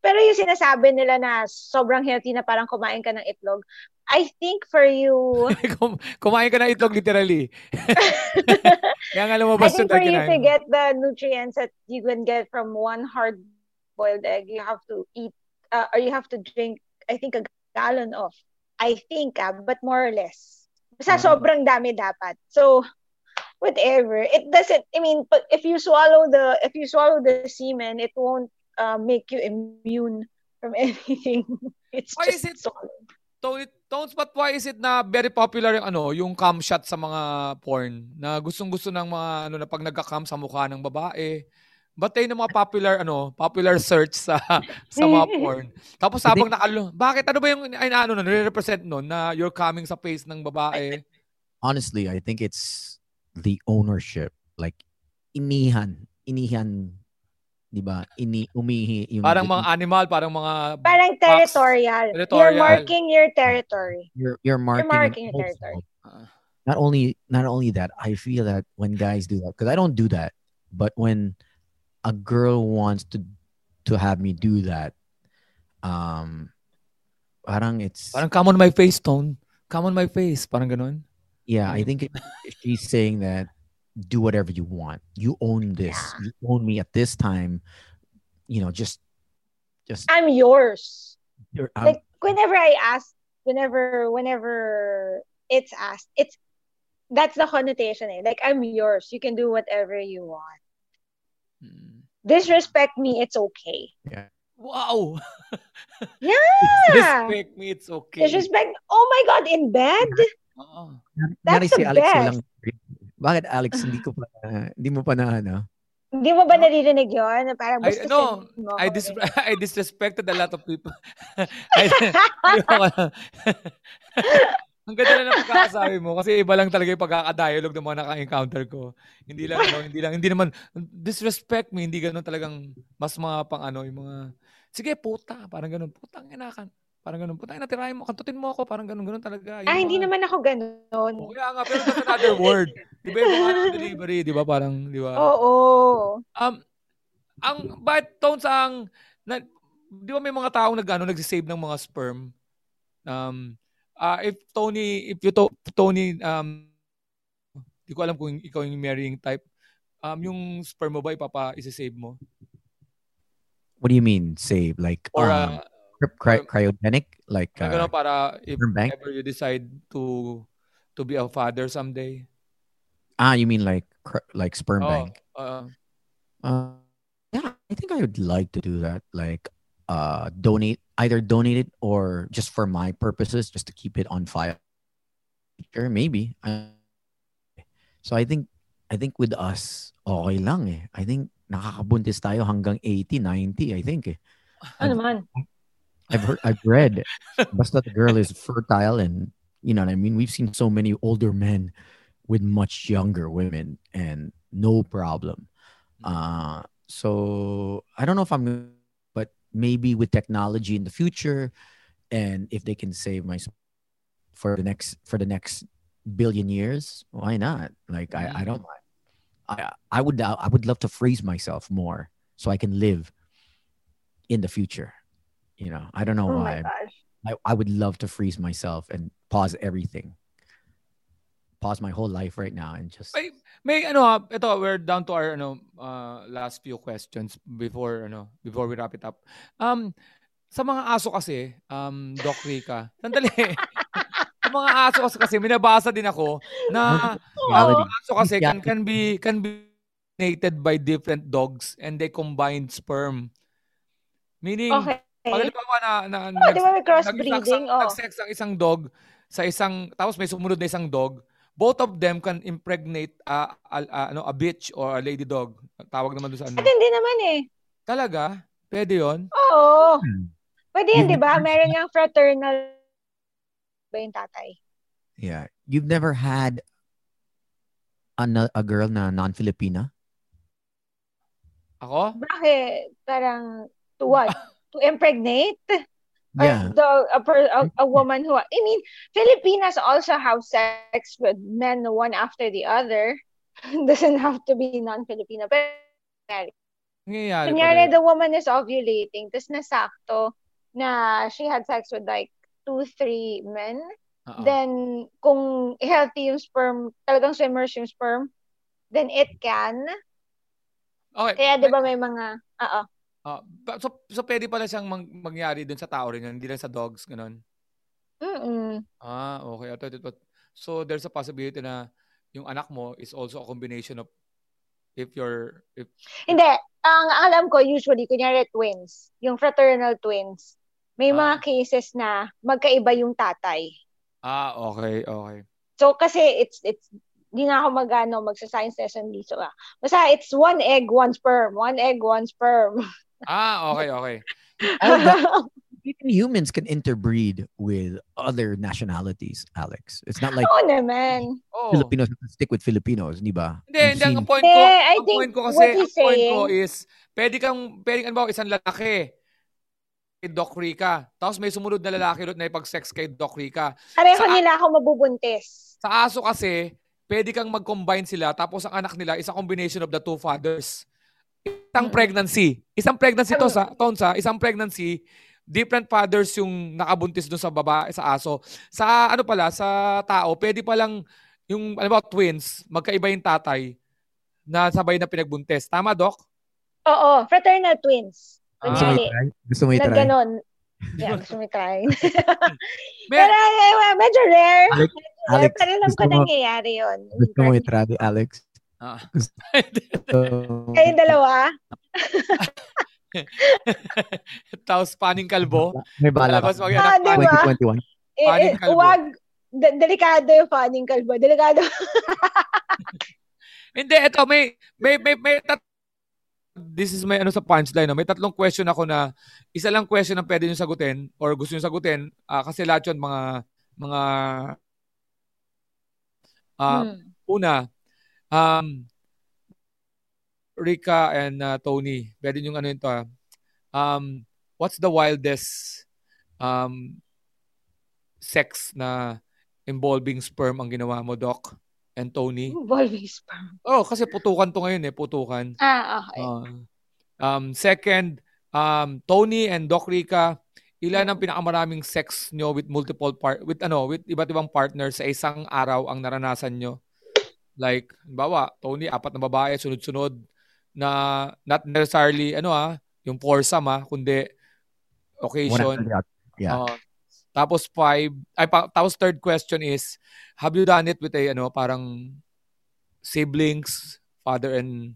C: pero yung sinasabi nila na sobrang healthy na parang kumain ka ng itlog, I think for you,
A: Kum- Kumain ka ng itlog literally. Kaya nga
C: I
A: lumabas
C: think
A: yung
C: for you to get the nutrients that you can get from one hard-boiled egg, you have to eat, uh, or you have to drink, I think, a gallon of. I think, ah, but more or less. Basta
A: Ah.
C: sobrang dami dapat. So, whatever. It doesn't, I mean, but if you swallow the, if you swallow the semen, it won't uh, make you immune from anything. It's
A: Why
C: just
A: is it-. Tone, Tones, but why is it na very popular yung ano, yung cam shot sa mga porn na gustong-gusto ng mga ano na pag nagka-cam sa mukha ng babae. But yun yung mga popular ano, popular search sa sa mga porn. Tapos habang nakalo, bakit ano ba yung ay, na, ano na represent nun na you're coming sa face ng babae?
B: honestly, I think it's the ownership. Like, inihan. Inihan. Di ba? Ini, umihi. Yung,
A: Parang mga animal, parang mga
C: Parang territorial. You're
A: Territorial.
C: marking your territory.
B: you're, you're marking, and
C: marking your territory.
B: Not only, not only that, I feel that when guys do that, because I don't do that, but when a girl wants to to have me do that, um, parang it's
A: parang come on my face, Tone. Come on my face, parang ganun.
B: Yeah, I think it, she's saying that do whatever you want. You own this. You own me at this time. You know, just just
C: I'm yours.
B: you're- um,
C: like whenever I ask, whenever whenever it's asked, it's that's the connotation. Eh? Like I'm yours. You can do whatever you want.
A: Hmm.
C: Disrespect me, it's okay. Yeah.
A: Wow!
C: Yeah.
A: Disrespect me, it's okay.
C: Disrespect. Oh my God, in bed.
A: Oo.
B: Nari
C: that's the
B: Alex
C: best.
B: Bakit Alex hindi ko pa hindi mo pa na ano?
C: Hindi mo ba naririnig yun? Parang
A: I,
C: gusto
A: no,
C: mo
A: I, dis-
C: ganun.
A: I disrespected a lot of people. I, ang ganda na ng pagkakasabi mo kasi iba lang talaga yung pagkakadialogue ng mga naka-encounter ko. Hindi lang, ano, hindi lang, hindi naman, disrespect me, hindi ganun talagang mas mga pang ano, yung mga, sige, puta, parang ganun, putang inakan, parang ganun, putang inatirahin mo, kantutin mo ako, parang ganun, ganun talaga. Yung
C: Ah, hindi
A: mga-
C: naman ako ganun.
A: Oh, kaya nga, pero that's another word. Di ba yung mga delivery, di ba? Parang, di ba?
C: Oo.
A: Um, ang, but tones ang, na, di ba may mga taong nag, ano, nagsisave ng mga sperm? Um, ah if Tony, if you to, Tony, um, di ko alam kung ikaw yung marrying type, um, yung sperm mo ba ipapa, isa-save mo?
B: What do you mean save? Like
A: Or,
B: um,
A: uh,
B: cry- cry- cryogenic? Like
A: uh,
B: uh,
A: para if
B: sperm bank?
A: ever you decide to to be a father someday.
B: ah, you mean like like sperm
A: Oh,
B: bank?
A: uh,
B: Uh, yeah, I think I would like to do that. Like, uh, donate either donate it or just for my purposes, just to keep it on file. Sure, maybe. Uh, so I think, I think with us, okay lang eh. I think nakakabuntis tayo hanggang 80, 90, I think eh.
C: Ano naman?
B: I've heard, I've read, basta the girl is fertile and you know what I mean. We've seen so many older men with much younger women and no problem. Uh, so I don't know if I'm, but maybe with technology in the future, and if they can save my for the next for the next billion years, why not? Like I, I don't mind. I I would I would love to freeze myself more so I can live in the future. You know, I don't know
C: Oh
B: why.
C: my gosh.
B: I, I would love to freeze myself and pause everything. Pause my whole life right now and just
A: May, may ano ah, ito we're down to our ano uh, last few questions before ano before we wrap it up. Um sa mga aso kasi, um Doc Rica, sandali. sa mga aso kasi, kasi minabasa din ako na
B: Reality.
A: ang aso kasi can can be can be mated by different dogs and they combine sperm. Meaning
C: Okay.
A: Pag halimbawa na, na,
C: Oh, di ba may
A: nag-sex
C: crossbreeding?
A: ang,
C: Oh.
A: nag-sex ang isang dog sa isang, tapos may sumunod na isang dog, both of them can impregnate a, a, a- ano, a bitch or a lady dog. Tawag naman doon sa ano.
C: At hindi naman eh.
A: Talaga? Pwede yon
C: Oo.
B: Hmm.
C: Pwede yun, di ba? Meron nga fraternal ba yung tatay?
B: yeah. You've never had a, a girl na non-Filipina?
A: Ako?
C: Bakit? Parang, to what? to impregnate?
B: Yeah.
C: The, a, per, a, a woman who, I mean, Filipinas also have sex with men one after the other. Doesn't have to be non-Filipino. Pero,
A: Nangyayari
C: kunyari, the woman is ovulating, tapos nasakto na she had sex with like two, three men.
A: Oo.
C: Then, kung healthy yung sperm, talagang swimmers yung sperm, then it can.
A: Okay.
C: Kaya, di ba may mga, oo.
A: Ah, pa- so, so pwede pala siyang mang- mangyari dun sa tao rin hindi lang sa dogs, ganun.
C: Mm-mm.
A: Ah, okay. Ito, ito, ito. So there's a possibility na yung anak mo is also a combination of if you're if
C: Hindi. Ang alam ko, usually, kunyari twins, yung fraternal twins, may
A: Ah.
C: mga cases na magkaiba yung tatay.
A: ah okay, okay.
C: So, kasi it's, it's, di na ako magano magsa-science lesson dito ah. Basta it's one egg, one sperm. One egg, one sperm.
A: Ah, okay, okay.
B: Even humans can interbreed with other nationalities, Alex. It's not like
C: Oo naman.
A: Oh.
B: Filipinos stick with Filipinos, di ba?
A: Hindi, hindi. Ang point ko,
C: I
A: ang
C: think
A: point ko kasi, ang point ko is, pwede kang, pwede kang ba isang lalaki, kay Doc Rica, tapos may sumunod na lalaki doon na ipag-sex kay Doc Rica.
C: Pareho
A: Sa-
C: nila ako mabubuntis.
A: Sa aso kasi, pwede kang mag-combine sila, tapos ang anak nila is a combination of the two fathers. Isang pregnancy. Isang pregnancy to sa, Tonsa, isang pregnancy, different fathers yung nakabuntis doon sa baba, sa aso. Sa ano pala, sa tao, pwede palang yung, ano ba, twins, magkaiba yung tatay na sabay na pinagbuntis. Tama, Doc?
C: Oo, fraternal twins.
A: Ah.
B: Gusto mo i-try? Gusto mo
C: na
B: i-try?
C: ganon. Yeah, gusto mo try.
A: May,
C: Pero eh, medyo rare.
B: Alex,
C: Medyo rare,
B: Alex,
C: pero alam ko
B: mo-
C: nangyayari yun.
B: Gusto mo i-try, Alex?
A: Ah.
B: So,
C: Kayong dalawa?
A: Tapos paning kalbo.
B: may bala ka.
A: Mag
C: Ah, di ba?
B: 2021.
C: Eh,
A: Paning
C: eh,
A: kalbo.
C: wag. De- delikado yung fanning kalbo. Delikado.
A: Hindi, ito, may, may, may, may tat- This is may ano sa punchline. No? May tatlong question ako na isa lang question ang pwede nyo sagutin or gusto nyo sagutin ah, kasi lahat yun mga mga ah,
C: Hmm.
A: una um Rika and ah, Tony pwede nyo ano yun to ah. um what's the wildest um sex na involving sperm ang ginawa mo Doc and Tony
C: Volving sperm.
A: Oh, kasi putukan to ngayon eh, putukan.
C: Ah, okay.
A: Ah. um, second, um, Tony and Doc Rica, ilan ang pinakamaraming sex nyo with multiple part with ano, with iba't ibang partners sa isang araw ang naranasan nyo? Like, bawa, Tony, apat na babae, sunod-sunod na not necessarily ano ah, yung foursome ah, kundi occasion.
B: Yeah.
A: Oo. tapos five, ay pa, tapos third question is, have you done it with a ano, parang siblings, father and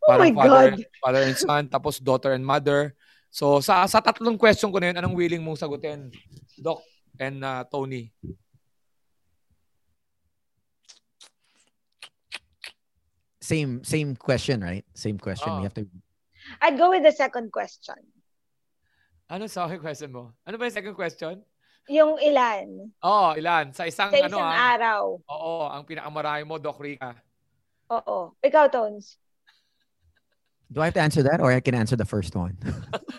C: Oh
A: parang
C: my
A: father,
C: God.
A: father and son, tapos daughter and mother. So sa sa tatlong question ko na yun, anong willing mong sagutin? Doc and uh, Tony.
B: Same same question, right? Same question.
A: Oh.
B: We have to
C: I'd go with the second question.
A: Ano sa akin question mo? Ano ba yung second question?
C: Yung ilan?
A: Oh, ilan? Sa isang,
C: Sa
A: ano
C: isang
A: ah?
C: araw.
A: Oo, ang pinakamarami mo, Doc Rica.
C: Oo. Ikaw, Tones.
B: Do I have to answer that or I can answer the first one?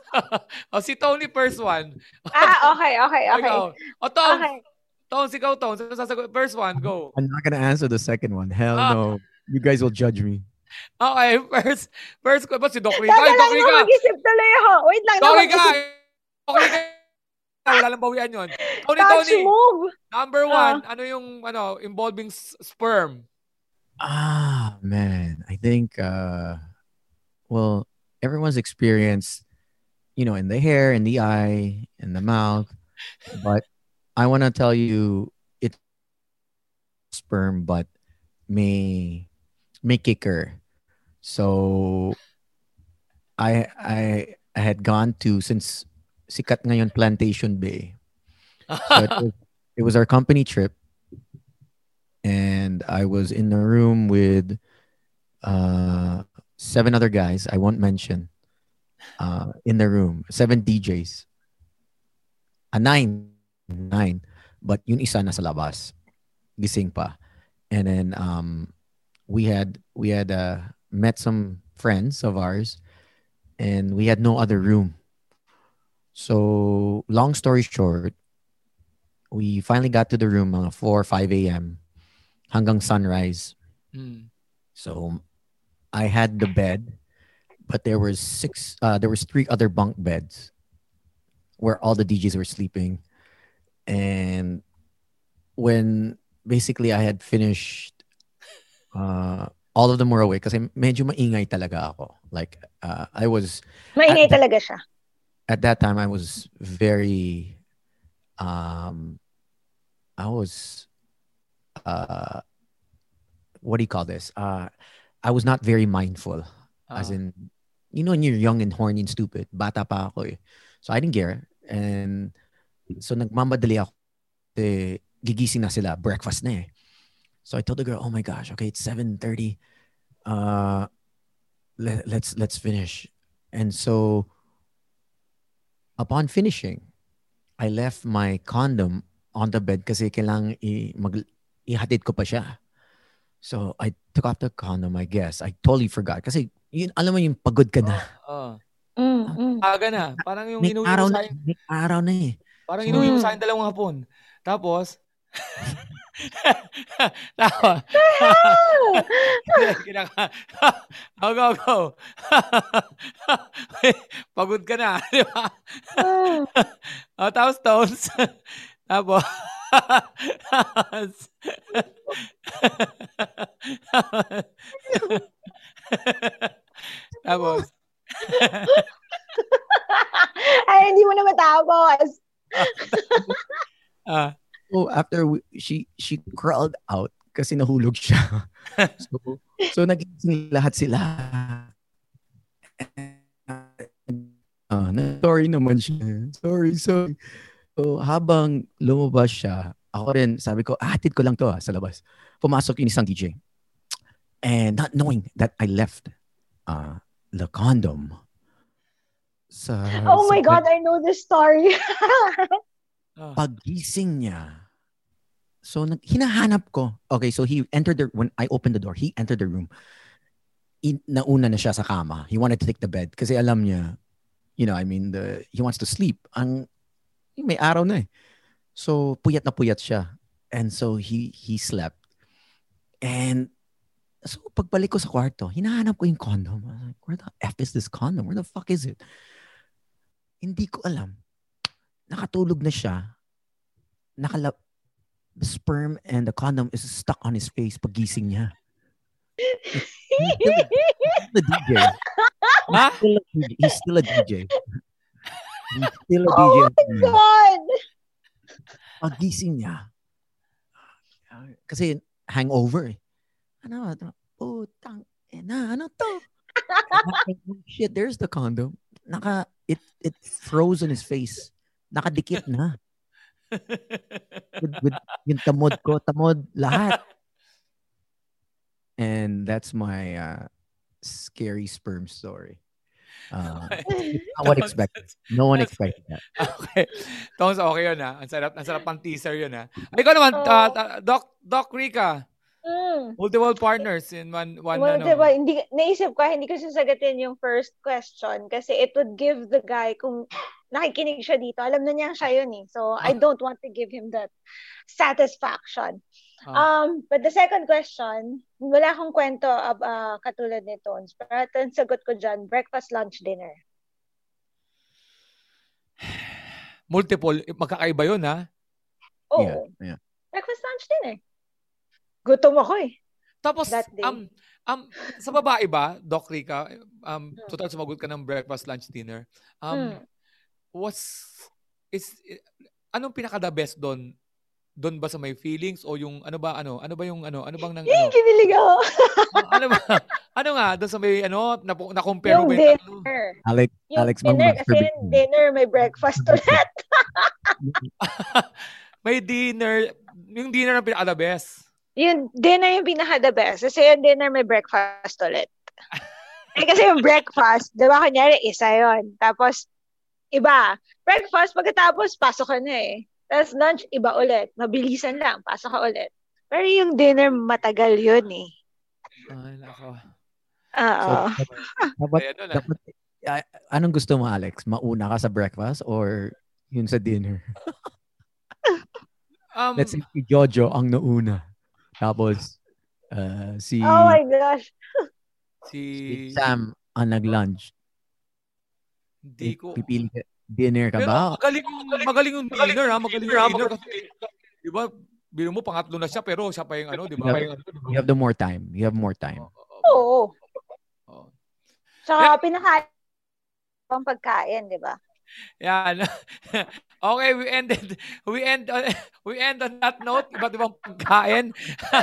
A: oh, si Tony first one.
C: Ah, okay, okay, okay.
A: Ikaw. O, Tom.
C: Okay.
A: Tom, ikaw, Tom. Sino sasagot? First one, go.
B: I'm not gonna answer the second one. Hell
A: Ah.
B: no. You guys will judge me.
A: Okay, first, first ko. Ba't si Doc Rica?
C: Teka
A: Ay, Doc
C: lang,
A: Rica!
C: mag-isip tuloy ako. Wait lang,
A: Doc Rica!
C: mag-isip.
A: Doc Rica! Wala lang bawian yun. Tony,
C: Touch
A: Tony.
C: move.
A: Number
C: Ah.
A: one, ano yung, ano, involving s- sperm?
B: Ah man, I think uh well, everyone's experienced, you know, in the hair, in the eye, in the mouth. But I wanna tell you it's sperm, but may may kicker. So I I I had gone to since sikat ngayon Plantation Bay. So it, was, it was our company trip, and I was in the room with uh, seven other guys. I won't mention. Uh, in the room, seven DJs. A nine, nine, but yun isa nasa labas, gising pa, and then um, we had we had uh, met some friends of ours, and we had no other room. So, long story short, we finally got to the room mga 4 5 a.m. hanggang sunrise.
A: Mm.
B: So, I had the bed, but there was six uh there was three other bunk beds where all the DJs were sleeping. And when basically I had finished uh all of them were awake kasi medyo maingay talaga ako. Like uh, I was
C: Maingay
B: At-
C: talaga siya.
B: at that time I was very um I was uh what do you call this? Uh I was not very mindful. As
A: Ah.
B: in you know when you're young and horny and stupid, bata pa ako eh. So I didn't care. And so nagmamadali ako. Eh, gigising na sila, breakfast na eh. So I told the girl, "Oh my gosh, okay, it's 7:30. Uh let, let's let's finish." And so upon finishing, I left my condom on the bed kasi kailangan i mag ihatid ko pa siya. So I took off the condom, I guess. I totally forgot kasi yun alam mo yung pagod ka na.
A: Oh.
C: Mm, mm.
A: Aga na. Parang yung
B: May
A: inuwi
B: araw
A: mo
B: na,
A: sa akin.
B: Araw na eh.
A: Parang inuwi mo
C: Mm.
A: sa akin dalawang hapon. Tapos, Tawa. Kinaka. Go, go, go. Pagod ka na, di ba? oh, tapos tones. tapos, tapos,
C: Ay, hindi mo na matapos.
A: ah,
B: So after we, she she crawled out kasi nahulog siya. so so nagising lahat sila. Ah, na, sorry naman siya. Sorry, sorry. So habang lumabas siya, ako rin sabi ko, ah, hatid ko lang to ah, sa labas. Pumasok yung isang DJ. And not knowing that I left uh, the condom sa
C: Oh
B: sa
C: my. God, I know this story.
B: pagising niya. So, nag, hinahanap ko. Okay, so he entered the, when I opened the door, he entered the room. In, nauna na siya sa kama. He wanted to take the bed kasi alam niya, you know, I mean, the, he wants to sleep. Ang, may araw na eh. So, puyat na puyat siya. And so, he, he slept. And, so, pagbalik ko sa kwarto, hinahanap ko yung condom. I was like, where the F is this condom? Where the fuck is it? Hindi ko alam. Nakatulog na siya. Nakala the sperm and the condom is stuck on his face pagising niya. He's still the DJ.
A: Ha?
B: He's still a DJ. He's still a DJ. He's still a DJ.
C: oh my God.
B: Pagising niya. Kasi hangover eh. Ano, ano, putang, ina, ano to? Shit, there's the condom. Naka, it, it froze on his face. Nakadikit na. with, with yung tamod ko, tamod, lahat. And that's my uh, scary sperm story. Uh, it's not what expected. No one expected that.
A: Okay. Tones, okay yun ha. Ang sarap, ang sarap pang teaser yun ha. Ay, ikaw naman, ah, ta- Doc, Doc Rica,
C: Mm.
A: multiple partners in one, one
C: Well,
A: ano.
C: diba, hindi, naisip ko, hindi ko sasagutin yung first question kasi it would give the guy, kung nakikinig siya dito, alam na niya siya yun eh. So, I don't want to give him that satisfaction.
A: Ah.
C: Um, but the second question, wala akong kwento ab, ah, katulad ni Tones. Pero ito ang sagot ko dyan, breakfast, lunch, dinner.
A: Multiple, eh, magkakaiba yun ha.
C: Oo.
B: Yeah, yeah.
C: Breakfast, lunch, dinner. Gutom ako eh.
A: Tapos,
C: That day.
A: um, um, sa babae ba, Doc Rica, um, total sumagot ka ng breakfast, lunch, dinner. Um,
C: Hmm.
A: Was, is, anong pinaka-the best doon? Doon ba sa may feelings o yung ano ba ano ano ba yung ano ano bang nang ano
C: kinilig ako.
A: ano ba ano nga doon sa may ano na, na compare
C: yung
A: mo ba yung
C: dinner.
B: Alex,
C: Yung
B: Alex,
C: dinner, kasi yung dinner, may breakfast ulit.
A: may dinner yung dinner ang pinaka-the best
C: Yung dinner yung pinaka the best. Kasi yung dinner may breakfast ulit. eh, kasi yung breakfast, di ba, kunyari, isa yon Tapos, iba. Breakfast, pagkatapos, pasok ka na eh. Tapos lunch, iba ulit. Mabilisan lang, pasok ka ulit. Pero yung dinner, matagal yun eh.
A: ay nako
C: Oo.
B: So, dapat,
A: ah.
B: dapat, anong gusto mo, Alex? Mauna ka sa breakfast or yun sa dinner?
A: Um,
B: Let's say si Jojo ang nauna. Tapos, uh, si,
C: Oh my gosh.
A: si...
B: si Sam ang nag-lunch.
A: Hindi ko...
B: Pipili ka, dinner ka
A: Pero
B: ba?
A: magaling, magaling yung dinner ha. Magaling yung dinner kasi, di ba, biro mo pangatlo na siya pero siya pa yung ano, di ba?
B: You have the more time. You have more time.
C: Oo.
A: Oo.
C: Tsaka pinakain pang pagkain, di ba?
A: Yan. okay, we ended we end on we end on that note. Iba't ibang pagkain.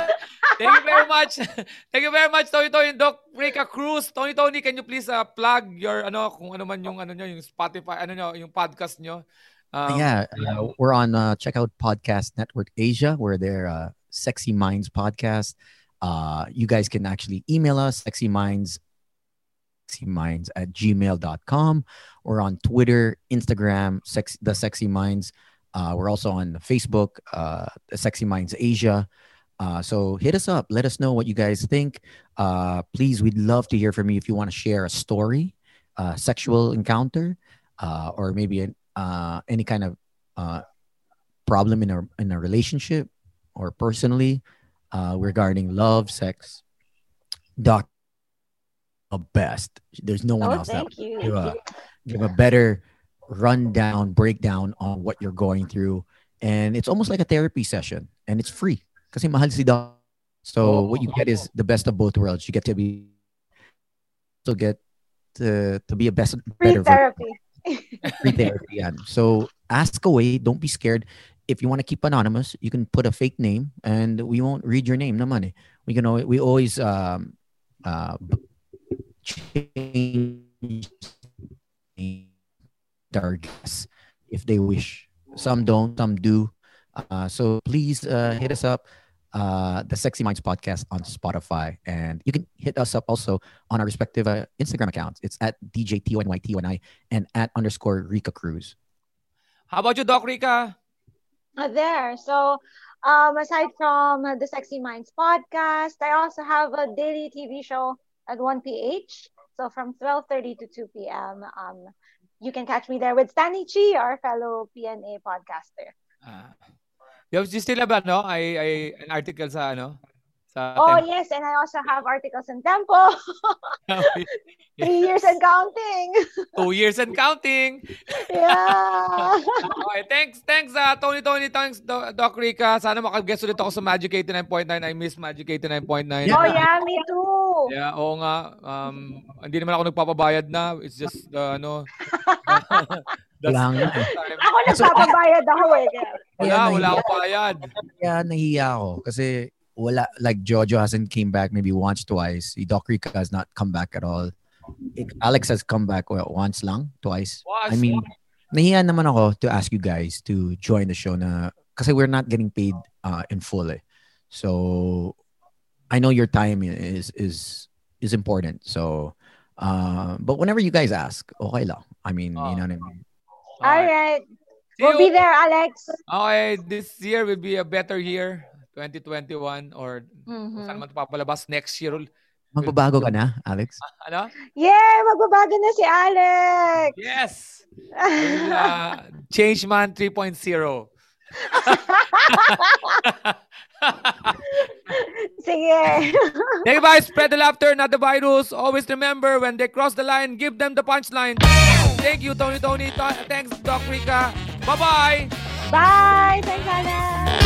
A: Thank you very much. Thank you very much Tony Tony Doc Rica Cruz. Tony Tony, can you please uh, plug your ano kung ano man yung ano nyo, yung Spotify, ano nyo, yung podcast nyo? Um,
B: yeah, uh, we're on uh, check out Podcast Network Asia. We're there, uh, Sexy Minds Podcast. Uh, you guys can actually email us, Sexy Minds, minds at gmail.com. We're on Twitter, Instagram, sex, The Sexy Minds. Uh, we're also on Facebook, uh, The Sexy Minds Asia. Uh, so hit us up. Let us know what you guys think. Uh, please, we'd love to hear from you if you want to share a story, uh, sexual encounter, uh, or maybe an, uh, any kind of uh, problem in a in a relationship or personally regarding love, sex. Doc, the best. There's no one
C: Oh,
B: else that
C: you.
B: give a give a better rundown, breakdown on what you're going through, and it's almost like a therapy session, and it's free. Kasi mahal si. So what you get is the best of both worlds. You get to be to get to, to be a best
C: Free
B: better
C: therapy.
B: free therapy yan. So ask away. Don't be scared. If you want to keep anonymous, you can put a fake name, and we won't read your name. No money. We can. al- We always um, uh, change our guests if they wish. Some don't. Some do. Uh, so please uh, hit us up. Uh, the Sexy Minds podcast on Spotify, and you can hit us up also on our respective uh, Instagram accounts. It's at DJTYTYNI and at underscore Rika Cruz.
A: How about you, Doc Rika?
C: Uh, there. So, um, aside from uh, the Sexy Minds podcast, I also have a daily TV show at 1 ph. So from 12:30 to 2 p.m. Um, you can catch me there with Stanley Chi, our fellow PNA podcaster.
A: Ah. you, have, you still have ano, I, I, an article sa ano? Sa
C: Oh
A: Tempo.
C: yes, and I also have articles in Tempo. Three years and counting.
A: Two years and counting.
C: yeah.
A: Okay, thanks, thanks, uh, Tony, Tony, thanks, Do- Doc Rica. Sana makag-guest ulit ako sa Magic 89.9. I miss Magic 89.9.
C: Oh yeah, me too.
A: Yeah, oo nga. Um, hindi naman ako nagpapabayad na. It's just, uh, ano, that's
B: Wala nga eh.
C: Ako nagpapabayad ako eh.
A: Wala, wala akong bayad.
B: Kaya nahiya ako kasi wala like Jojo hasn't came back maybe once twice. Si Doc Rica has not come back at all. Alex has come back what, once lang, twice.
A: Was,
B: I mean, nahiya naman ako to ask you guys to join the show na kasi we're not getting paid uh, in full eh. So I know your time is is is important. So uh, but whenever you guys ask, okay lang. I mean, you know what I mean.
C: All right.
A: See
C: We'll
A: you.
C: be there, Alex.
A: Okay, this year will be a better year. 2021 or kung
C: Mhm.
A: saan man papalabas next year. ul-
B: Magbabago ka na, Alex?
A: Ano?
C: Yeah, magbabago na si Alex.
A: Yes! Will, uh, Change Man 3.0.
C: Sige.
A: Hey guys, spread the laughter, not the virus. Always remember, when they cross the line, give them the punchline. Thank you, Tony Tony. Thanks, Doc Rica. Bye-bye!
C: Bye. Thanks, Alex.